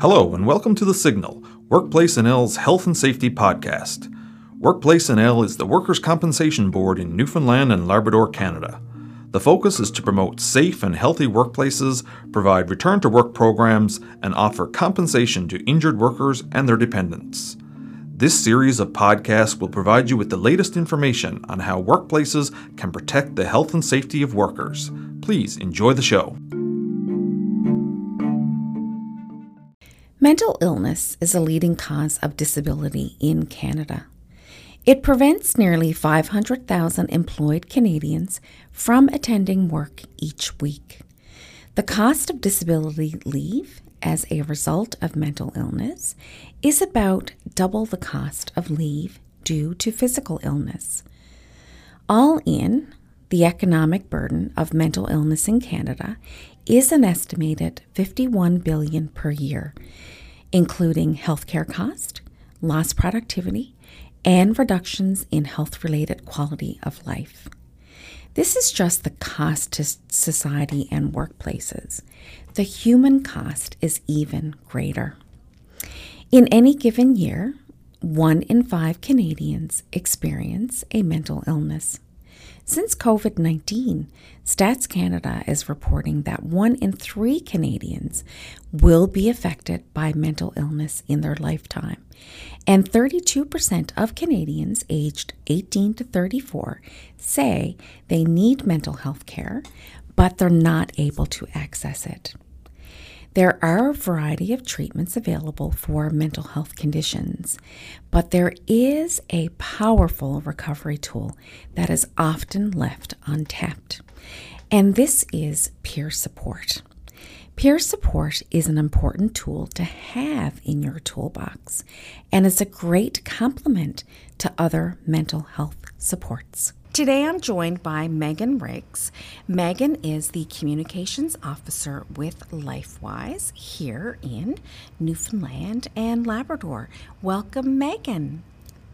Hello, and welcome to The Signal, Workplace NL's health and safety podcast. Workplace NL is the Workers' Compensation Board in Newfoundland and Labrador, Canada. The focus is to promote safe and healthy workplaces, provide return to work programs, and offer compensation to injured workers and their dependents. This series of podcasts will provide you with the latest information on how workplaces can protect the health and safety of workers. Please enjoy the show. Mental illness is a leading cause of disability in Canada. It prevents nearly 500,000 employed Canadians from attending work each week. The cost of disability leave as a result of mental illness is about double the cost of leave due to physical illness. All in, the economic burden of mental illness in Canada is an estimated 51 billion per year, including healthcare cost, lost productivity, and reductions in health-related quality of life. This is just the cost to society and workplaces. The human cost is even greater. In any given year, one in five Canadians experience a mental illness. Since COVID 19, Stats Canada is reporting that one in three Canadians will be affected by mental illness in their lifetime, and 32% of Canadians aged 18 to 34 say they need mental health care, but they're not able to access it. There are a variety of treatments available for mental health conditions, but there is a powerful recovery tool that is often left untapped, and this is peer support. Peer support is an important tool to have in your toolbox and is a great complement to other mental health supports. Today I'm joined by Meghan Riggs. Meghan is the communications officer with LifeWise here in Newfoundland and Labrador. Welcome, Meghan.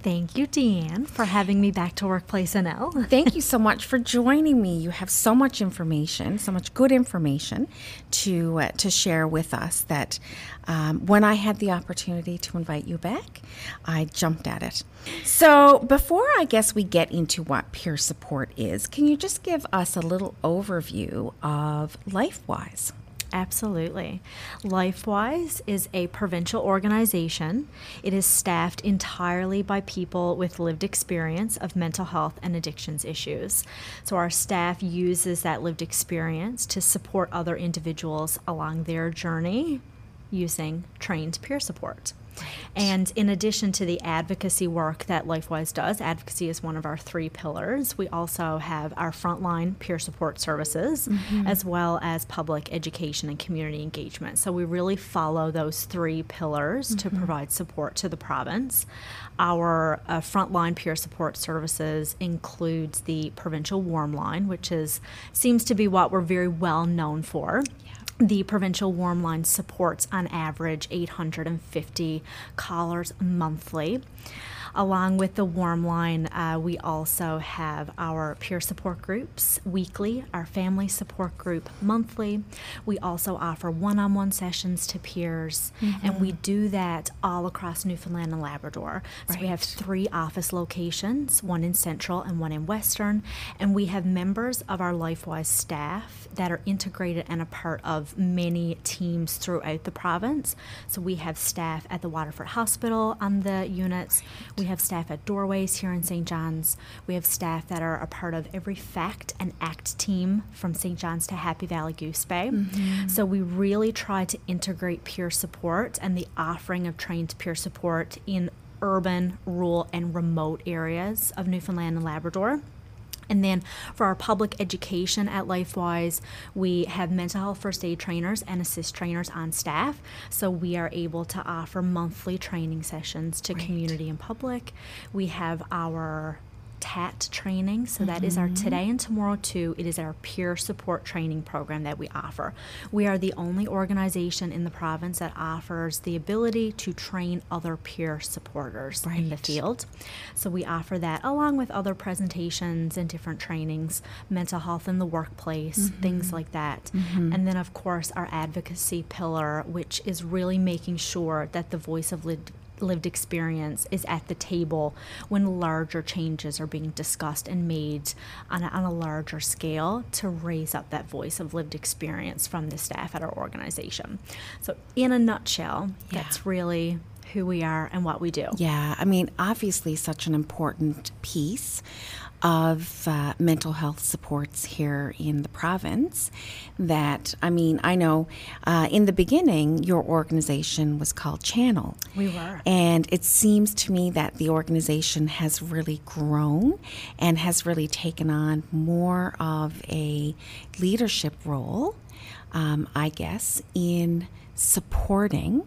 Thank you, DeeAnne, for having me back to Workplace NL. Thank you so much for joining me. You have so much information, so much good information to uh, to share with us that um, when I had the opportunity to invite you back, I jumped at it. So before I guess we get into what peer support is, can you just give us a little overview of LifeWise? Absolutely. LifeWise is a provincial organization. It is staffed entirely by people with lived experience of mental health and addictions issues. So, our staff uses that lived experience to support other individuals along their journey using trained peer support. And in addition to the advocacy work that LifeWise does, advocacy is one of our three pillars. We also have our frontline peer support services, mm-hmm. as well as public education and community engagement. So we really follow those three pillars mm-hmm. to provide support to the province. Our uh, frontline peer support services includes the provincial warm line, which is seems to be what we're very well known for. Yeah the provincial warm line supports on average 850 callers monthly. Along with the Warm Line, uh, we also have our peer support groups weekly, our family support group monthly. We also offer one on one sessions to peers, mm-hmm. and we do that all across Newfoundland and Labrador. Right. So we have three office locations one in Central and one in Western, and we have members of our LifeWise staff that are integrated and a part of many teams throughout the province. So we have staff at the Waterford Hospital on the units. We have staff at Doorways here in St. John's. We have staff that are a part of every FACT and ACT team from St. John's to Happy Valley Goose Bay. Mm-hmm. So we really try to integrate peer support and the offering of trained peer support in urban, rural, and remote areas of Newfoundland and Labrador. And then for our public education at LifeWise, we have mental health first aid trainers and ASIST trainers on staff. So we are able to offer monthly training sessions to right. community and public. We have our TAT training. So that is our mm-hmm. Today and Tomorrow 2. It is our peer support training program that we offer. We are the only organization in the province that offers the ability to train other peer supporters in the field. So we offer that along with other presentations and different trainings, mental health in the workplace, mm-hmm. things like that. Mm-hmm. And then, of course, our advocacy pillar, which is really making sure that the voice of lived, lived experience is at the table when larger changes are being discussed and made on a, on a larger scale to raise up that voice of lived experience from the staff at our organization. So, in a nutshell, Yeah. that's really who we are and what we do. Yeah, I mean, obviously, such an important piece of uh, mental health supports here in the province. That, I mean, I know uh, in the beginning, your organization was called CHANNAL. We were. And it seems to me that the organization has really grown and has really taken on more of a leadership role, um, I guess, in supporting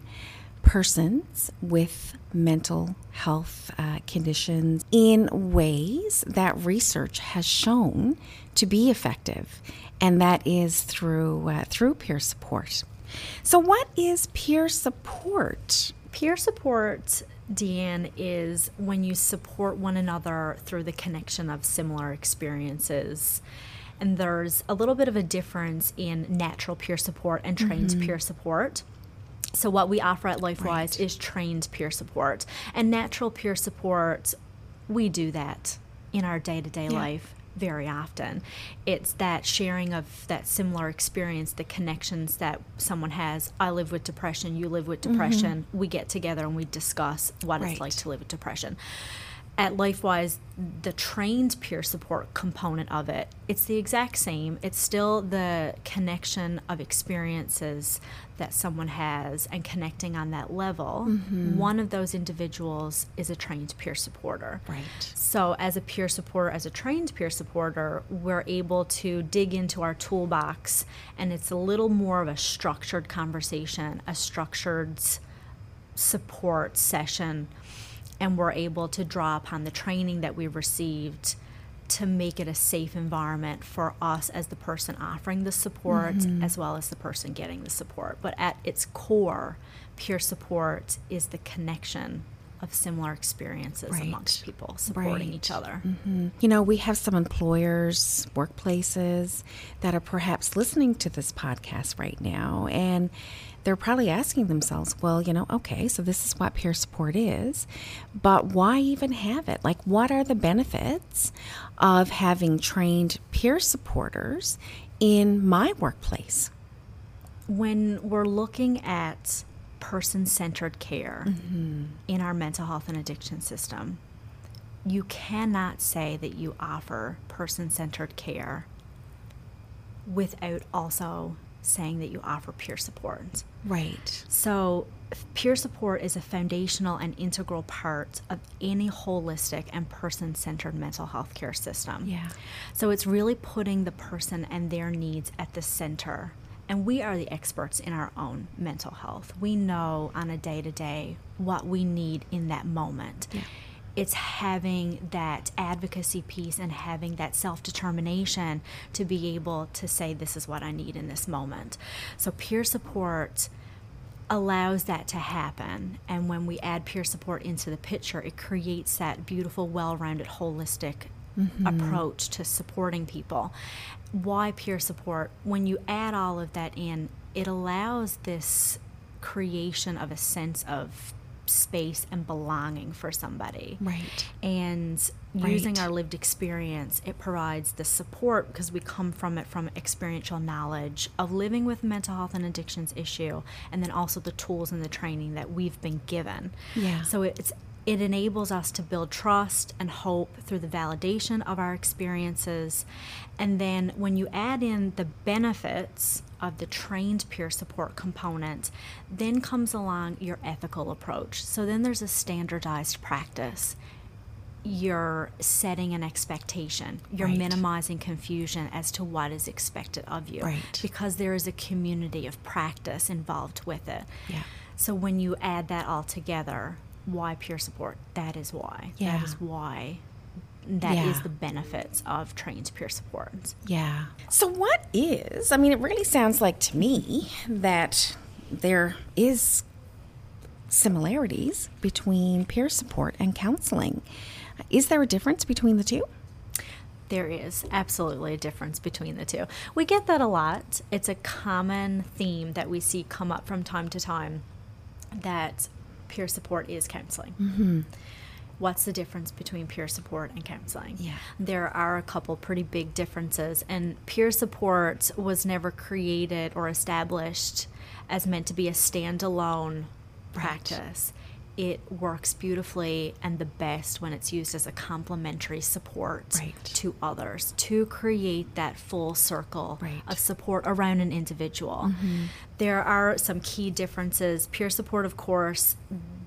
persons with mental health uh, conditions in ways that research has shown to be effective, and that is through uh, through peer support. So, what is peer support? Peer support, DeeAnne, is when you support one another through the connection of similar experiences. And there's a little bit of a difference in natural peer support and trained Mm-hmm. peer support. So, what we offer at LifeWise Right. is trained peer support. And natural peer support, we do that in our day to day Yeah. life very often. It's that sharing of that similar experience, the connections that someone has. I live with depression, you live with depression. We get together and we discuss what Mm-hmm. Right. it's like to live with depression. At LifeWise, the trained peer support component of it, it's the exact same. It's still the connection of experiences that someone has and connecting on that level. Mm-hmm. One of those individuals is a trained peer supporter. Right. So, as a peer supporter, as a trained peer supporter, we're able to dig into our toolbox, and it's a little more of a structured conversation, a structured support session, and we're able to draw upon the training that we received to make it a safe environment for us as the person offering the support mm-hmm. as well as the person getting the support. But at its core, peer support is the connection of similar experiences Right. amongst people supporting Right. each other. Mm-hmm. You know, we have some employers, workplaces that are perhaps listening to this podcast right now, and they're probably asking themselves, well, you know, okay, so this is what peer support is, but why even have it? Like, what are the benefits of having trained peer supporters in my workplace? when we're looking at person centered care Mm-hmm. in our mental health and addiction system, you cannot say that you offer person centered care without also saying that you offer peer support. Right. So, peer support is a foundational and integral part of any holistic and person centered mental health care system. Yeah. So, it's really putting the person and their needs at the center. And we are the experts in our own mental health. We know on a day to day what we need in that moment. It's having that advocacy piece and having that self determination to be able to say, This is what I need in this moment. So, peer support allows that to happen. And when we add peer support into the picture, it creates that beautiful, well rounded, holistic mm-hmm. approach to supporting people. Why peer support? When you add all of that in, it allows this creation of a sense of space and belonging for somebody Right. and using our lived experience it provides the support because we come from it from experiential knowledge of living with mental health and addictions issue and then also the tools and the training that we've been given Yeah. so it's it enables us to build trust and hope through the validation of our experiences. And then when you add in the benefits of the trained peer support component, then comes along your ethical approach. So then there's a standardized practice. You're setting an expectation. You're Right. minimizing confusion as to what is expected of you. Right. Because there is a community of practice involved with it. Yeah. So when you add that all together, why peer support? That is why. Yeah. That is why That is Yeah. the benefits of trained peer support. Yeah. So, what is, I mean, it really sounds like to me that there is similarities between peer support and counseling. Is there a difference between the two? There is absolutely a difference between the two. We get that a lot. It's a common theme that we see come up from time to time that peer support is counseling. Mm-hmm. What's the difference between peer support and counseling? Yeah. There are a couple pretty big differences, and peer support was never created or established as meant to be a standalone practice. It works beautifully and the best when it's used as a complementary support Right. to others to create that full circle Right. Mm-hmm. of support around an individual. There are some key differences. Peer support, of course,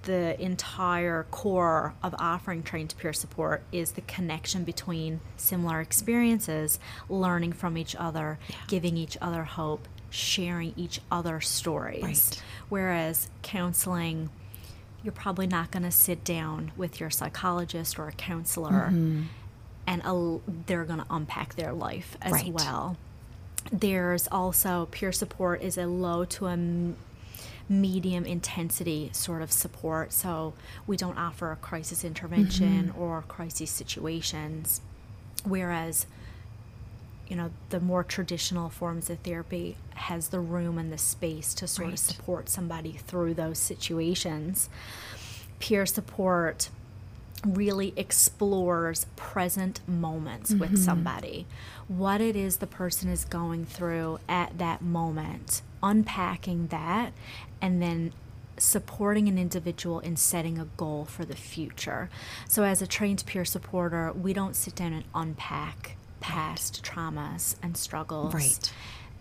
the entire core of offering trained peer support is the connection between similar experiences, learning from each other, giving each other hope, sharing each other's stories. Right. Whereas counseling, you're probably not going to sit down with your psychologist or a counselor Mm-hmm. and a, they're going to unpack their life as Right. well. There's also peer support is a low to a m- medium intensity sort of support. So we don't offer a crisis intervention Mm-hmm. or crisis situations. Whereas you know the more traditional forms of therapy has the room and the space to sort Right. of support somebody through those situations peer support really explores present moments with mm-hmm. somebody what it is the person is going through at that moment unpacking that and then supporting an individual in setting a goal for the future. So, as a trained peer supporter, we don't sit down and unpack past traumas and struggles Right.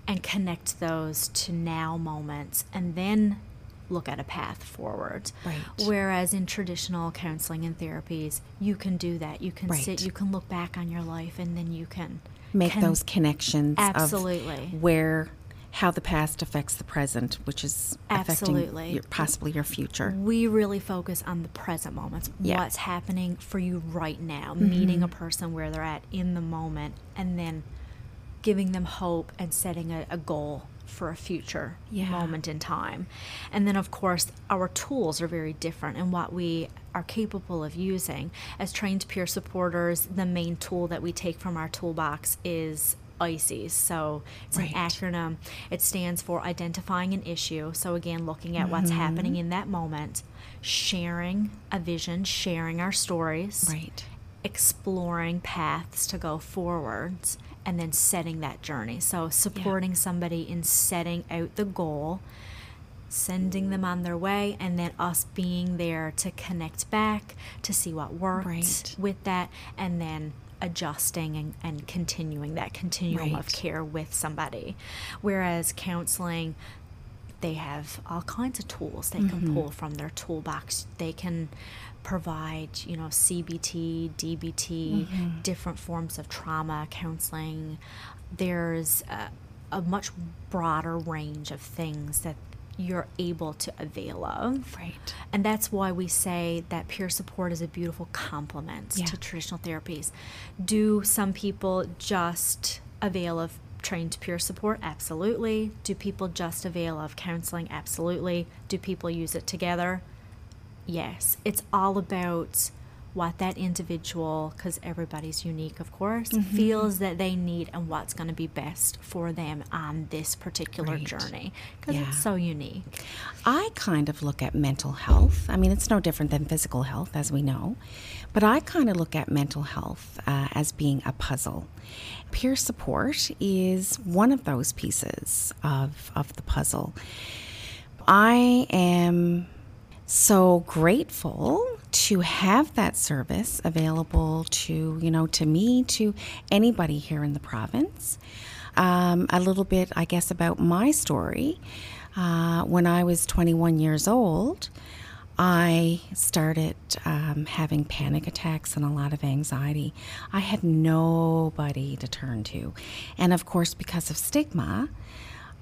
and connect those to now moments and then look at a path forward. Right. Whereas in traditional counseling and therapies, you can do that. You can Right. sit, you can look back on your life, and then you can Make can- those connections Absolutely. where how the past affects the present, which is Absolutely. affecting your, possibly your future. we really focus on the present moments Yeah. what's happening for you right now Mm-hmm. meeting a person where they're at in the moment and then giving them hope and setting a, a goal for a future Yeah. moment in time and then of course our tools are very different in what we are capable of using as trained peer supporters the main tool that we take from our toolbox is ICES. So it's Right. an acronym. It stands for identifying an issue. So again, looking at what's mm-hmm. happening in that moment, sharing a vision, sharing our stories, Right. exploring paths to go forwards, and then setting that journey. So supporting somebody in setting out the goal, sending them on their way, and then us being there to connect back to see what worked Right. with that, and then adjusting and, and continuing that continuum of care with somebody. Whereas counseling, they have all kinds of tools they can mm-hmm. pull from their toolbox. They can provide, you know, CBT, DBT, mm-hmm. different forms of trauma counseling. There's a, a much broader range of things that you're able to avail of. Right. And that's why we say that peer support is a beautiful complement Yeah. to traditional therapies. Do some people just avail of trained peer support? Absolutely. Do people just avail of counseling? Absolutely. Do people use it together? Yes. It's all about what that individual, because everybody's unique, of course, Mm-hmm. feels that they need and what's going to be best for them on this particular Right. journey, because Yeah. it's so unique. I kind of look at mental health. I mean, it's no different than physical health, as we know, but I kind of look at mental health uh, as being a puzzle. Peer support is one of those pieces of, of the puzzle. I am so grateful to have that service available to you know to me to anybody here in the province. Um, a little bit i guess about my story. Uh, when i was 21 years old i started um, having panic attacks and a lot of anxiety. I had nobody to turn to. And of course because of stigma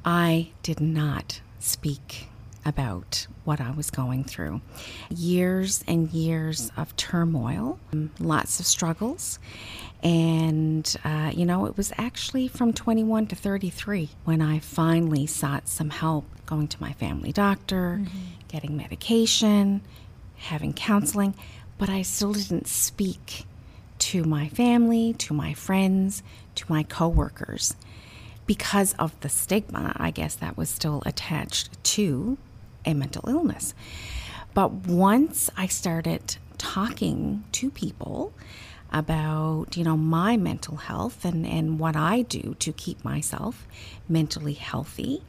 i did not speak about what I was going through. Years and years of turmoil, lots of struggles. And, uh, you know, it was actually from 21 to 33 when I finally sought some help going to my family doctor, mm-hmm. getting medication, having counseling. But I still didn't speak to my family, to my friends, to my coworkers because of the stigma, I guess, that was still attached to a mental illness. But once I started talking to people about, you know, my mental health and, and what I do to keep myself mentally healthy,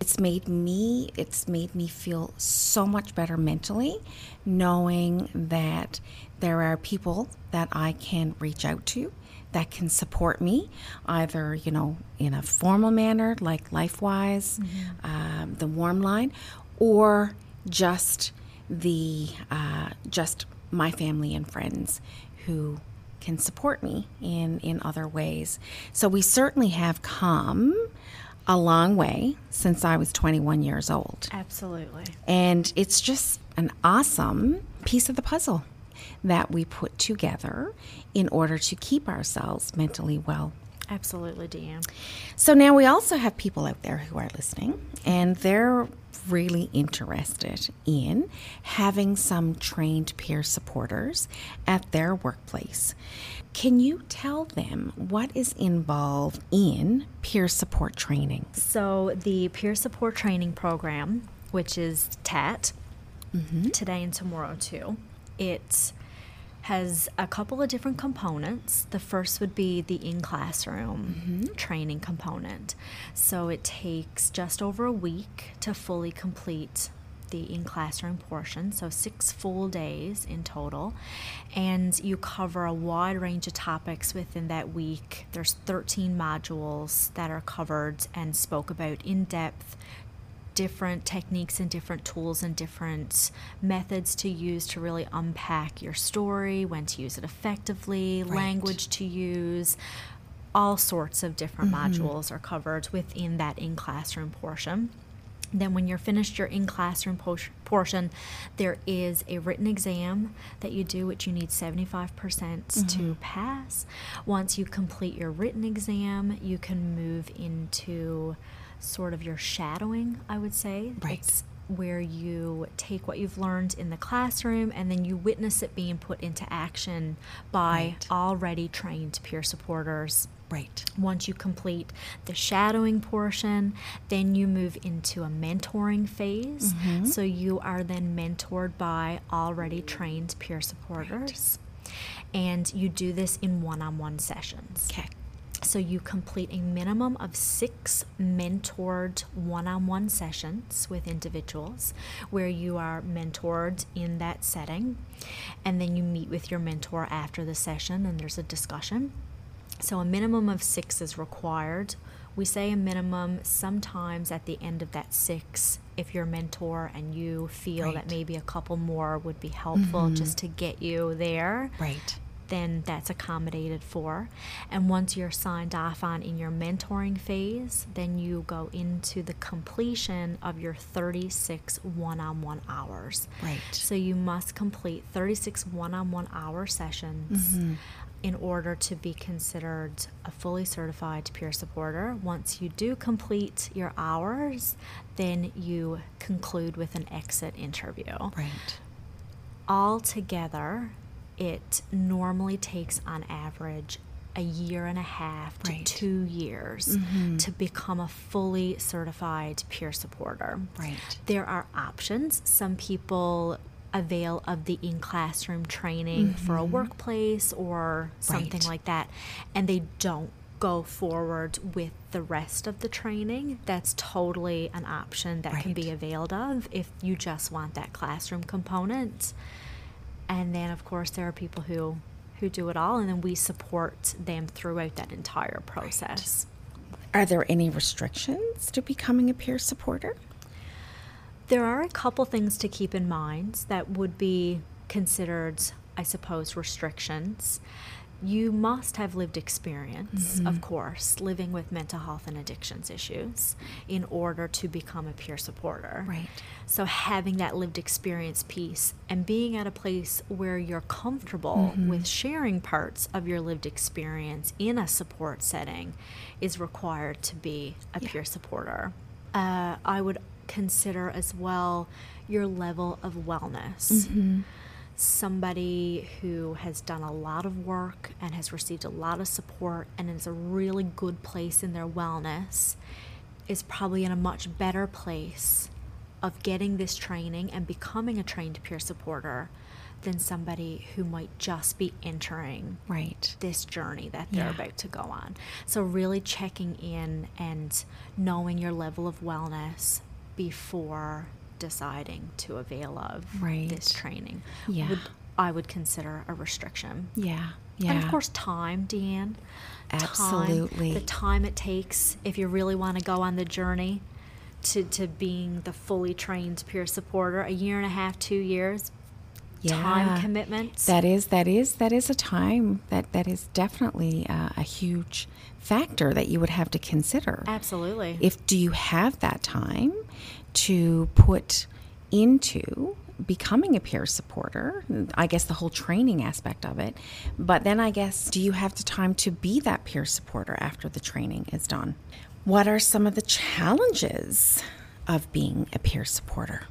it's made me it's made me feel so much better mentally knowing that there are people that I can reach out to that can support me either you know in a formal manner like lifewise mm-hmm. um, the warm line or just the uh, just my family and friends who can support me in in other ways. So we certainly have come a long way since I was 21 years old. Absolutely. And it's just an awesome piece of the puzzle that we put together in order to keep ourselves mentally well. Absolutely, DeeAnne. So now we also have people out there who are listening, and they're really interested in having some trained peer supporters at their workplace. Can you tell them what is involved in peer support training? So, the peer support training program, which is TAT, mm-hmm. today and tomorrow too, it has a couple of different components. The first would be the in classroom mm-hmm. training component. So it takes just over a week to fully complete the in classroom portion, so six full days in total. And you cover a wide range of topics within that week. There's 13 modules that are covered and spoke about in depth different techniques and different tools and different methods to use to really unpack your story, when to use it effectively, right. language to use. All sorts of different mm-hmm. modules are covered within that in classroom portion. Then, when you're finished your in classroom portion, there is a written exam that you do, which you need 75% mm-hmm. to pass. Once you complete your written exam, you can move into sort of your shadowing, I would say. Right. It's where you take what you've learned in the classroom and then you witness it being put into action by right. already trained peer supporters. Right. Once you complete the shadowing portion, then you move into a mentoring phase. Mm-hmm. So you are then mentored by already trained peer supporters. Right. And you do this in one on one sessions. Okay. So you complete a minimum of six mentored one on one sessions with individuals where you are mentored in that setting. And then you meet with your mentor after the session and there's a discussion. So a minimum of six is required. We say a minimum sometimes at the end of that six, if your mentor and you feel right. that maybe a couple more would be helpful mm-hmm. just to get you there. Right then that's accommodated for. And once you're signed off on in your mentoring phase, then you go into the completion of your 36 one on one hours. Right. So you must complete 36 one on one hour sessions. Mm-hmm. In order to be considered a fully certified peer supporter, once you do complete your hours, then you conclude with an exit interview. Right. All together, it normally takes on average a year and a half to right. two years mm-hmm. to become a fully certified peer supporter. Right. There are options. Some people avail of the in classroom training mm-hmm. for a mm-hmm. workplace or something right. like that, and they don't go forward with the rest of the training. That's totally an option that right. can be availed of if you just want that classroom component and then of course there are people who who do it all and then we support them throughout that entire process. Right. are there any restrictions to becoming a peer supporter? There are a couple things to keep in mind that would be considered i suppose restrictions you must have lived experience, mm-hmm. of course, living with mental health and addictions issues in order to become a peer supporter. Right. So, having that lived experience piece and being at a place where you're comfortable mm-hmm. with sharing parts of your lived experience in a support setting is required to be a Yeah. peer supporter. Uh, I would consider as well your level of wellness mm-hmm. Somebody who has done a lot of work and has received a lot of support and is a really good place in their wellness is probably in a much better place of getting this training and becoming a trained peer supporter than somebody who might just be entering Right. this journey that they're Yeah. about to go on. So, really checking in and knowing your level of wellness before deciding to avail of this training Yeah. would I would consider a restriction. Yeah. Yeah. And of course, time, DeeAnne. Absolutely. Time, the time it takes if you really want to go on the journey to, to being the fully trained peer supporter, a year and a half, two years, time Yeah. commitments. That is that is that is a time that that is definitely uh, a huge factor that you would have to consider. Absolutely. If do you have that time to put into becoming a peer supporter? I guess the whole training aspect of it. But then I guess do you have the time to be that peer supporter after the training is done? What are some of the challenges of being a peer supporter?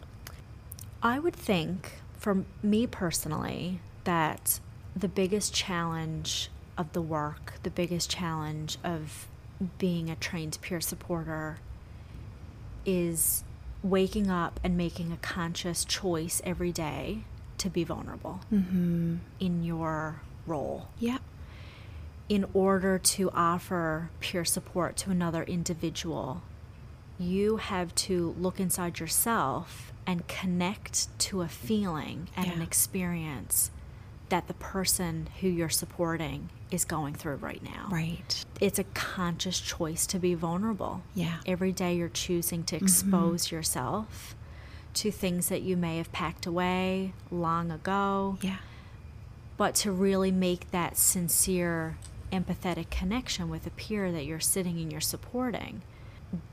I would think, for me personally, that the biggest challenge of the work, the biggest challenge of being a trained peer supporter is waking up and making a conscious choice every day to be vulnerable mm-hmm. in your role Yep. in order to offer peer support to another individual, you have to look inside yourself and connect to a feeling and an experience that the person who you're supporting is going through right now. Right. It's a conscious choice to be vulnerable. Yeah. Every day you're choosing to mm-hmm. expose yourself to things that you may have packed away long ago Yeah. but to really make that sincere empathetic connection with a peer that you're sitting and you're supporting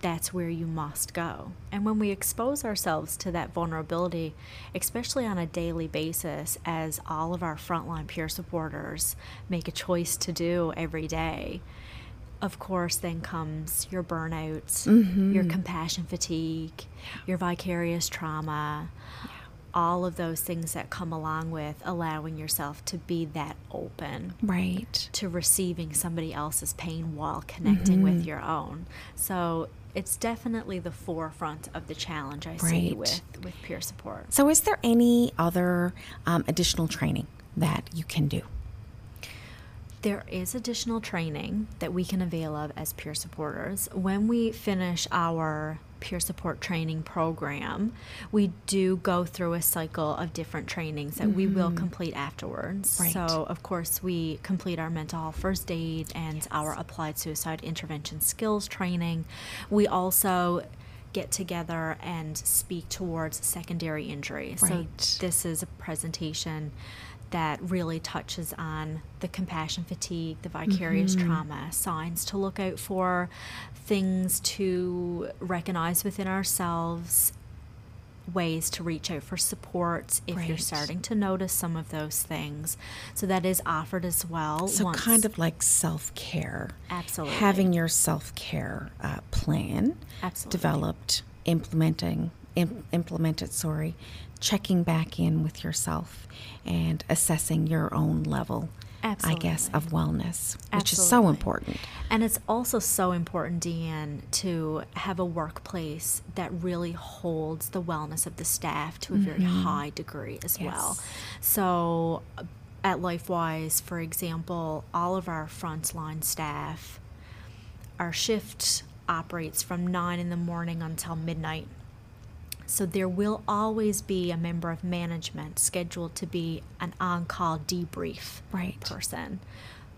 that's where you must go. And when we expose ourselves to that vulnerability especially on a daily basis as all of our frontline peer supporters make a choice to do every day of course then comes your burnout your mm-hmm. compassion fatigue your vicarious trauma all of those things that come along with allowing yourself to be that open Right. to receiving somebody else's pain while connecting with your own. So it's definitely the forefront of the challenge I see with, with peer support. So, is there any other um, additional training that you can do? There is additional training that we can avail of as peer supporters. When we finish our peer support training program, we do go through a cycle of different trainings that we will mm-hmm. complete afterwards. Right. So, of course, we complete our mental health first aid and our applied suicide intervention skills training. We also get together and speak towards secondary injury. So, this is a presentation that really touches on the compassion fatigue, the vicarious trauma, signs to look out for, things to recognize within ourselves, ways to reach out for support if you're starting to notice some of those things. So that is offered as well. So, once- kind of like self care. Absolutely. Having your self care uh, plan Absolutely. developed, implementing, im- implemented, sorry, checking back in with yourself and assessing your own level, I guess, of wellness, which is so important. And it's also so important, DeeAnne, to have a workplace that really holds the wellness of the staff to a very mm-hmm. high degree as well. So, at LifeWise, for example, all of our frontline staff, our shift operates from 9 in the morning until midnight. So there will always be a member of management scheduled to be an on-call debrief Right. person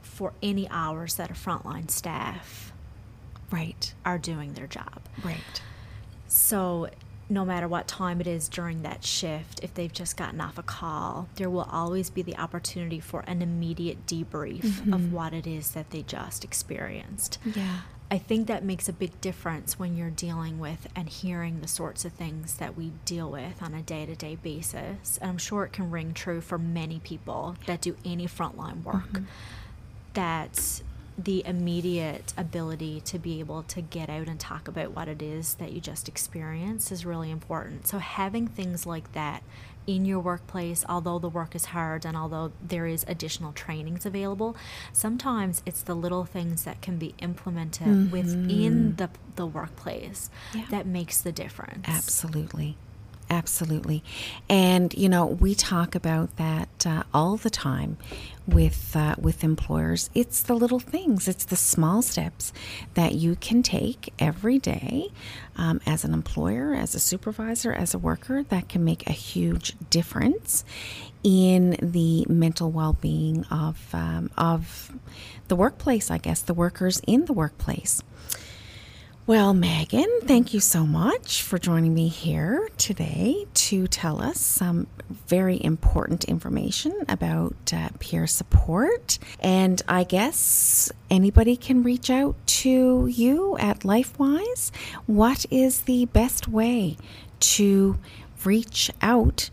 for any hours that a frontline staff Right, are doing their job. right. So no matter what time it is during that shift, if they've just gotten off a call, there will always be the opportunity for an immediate debrief mm-hmm. of what it is that they just experienced. Yeah. I think that makes a big difference when you're dealing with and hearing the sorts of things that we deal with on a day to day basis. And I'm sure it can ring true for many people that do any frontline work. Mm-hmm. That the immediate ability to be able to get out and talk about what it is that you just experienced is really important. So, having things like that in your workplace, although the work is hard and although there is additional trainings available, sometimes it's the little things that can be implemented mm-hmm. within the, the workplace yeah. that makes the difference. Absolutely. Absolutely. And, you know, we talk about that uh, all the time with uh, with employers. It's the little things, it's the small steps that you can take every day um, as an employer, as a supervisor, as a worker that can make a huge difference in the mental well-being of um, of the workplace. I guess the workers in the workplace. Well, Meghan, thank you so much for joining me here today to tell us some very important information about uh, peer support. And I guess anybody can reach out to you at LifeWise. What is the best way to reach out?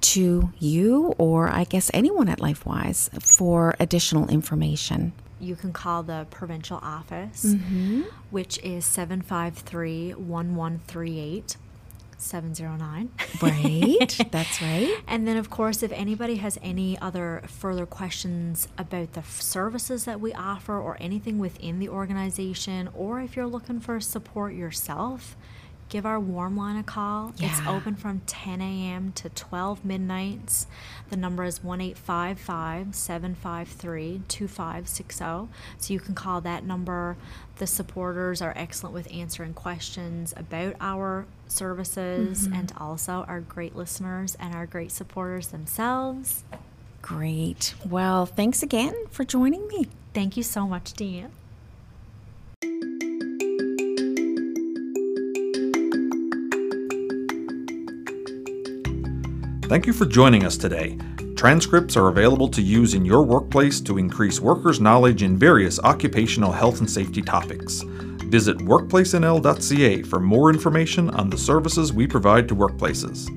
To you, or I guess anyone at LifeWise, for additional information you can call the provincial office, mm-hmm. which is 753 1138. 709. Right, that's right. And then, of course, if anybody has any other further questions about the services that we offer or anything within the organization, or if you're looking for support yourself, give our warm line a call. Yeah. It's open from 10 a.m. to 12 midnights. The number is 1 753 2560. So you can call that number. The supporters are excellent with answering questions about our services mm-hmm. and also our great listeners and our great supporters themselves. Great. Well, thanks again for joining me. Thank you so much, DeeAnne. Thank you for joining us today. Transcripts are available to use in your workplace to increase workers' knowledge in various occupational health and safety topics. Visit workplacenl.ca for more information on the services we provide to workplaces.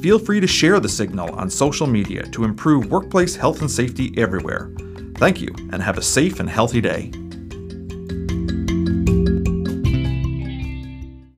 Feel free to share the signal on social media to improve workplace health and safety everywhere. Thank you, and have a safe and healthy day.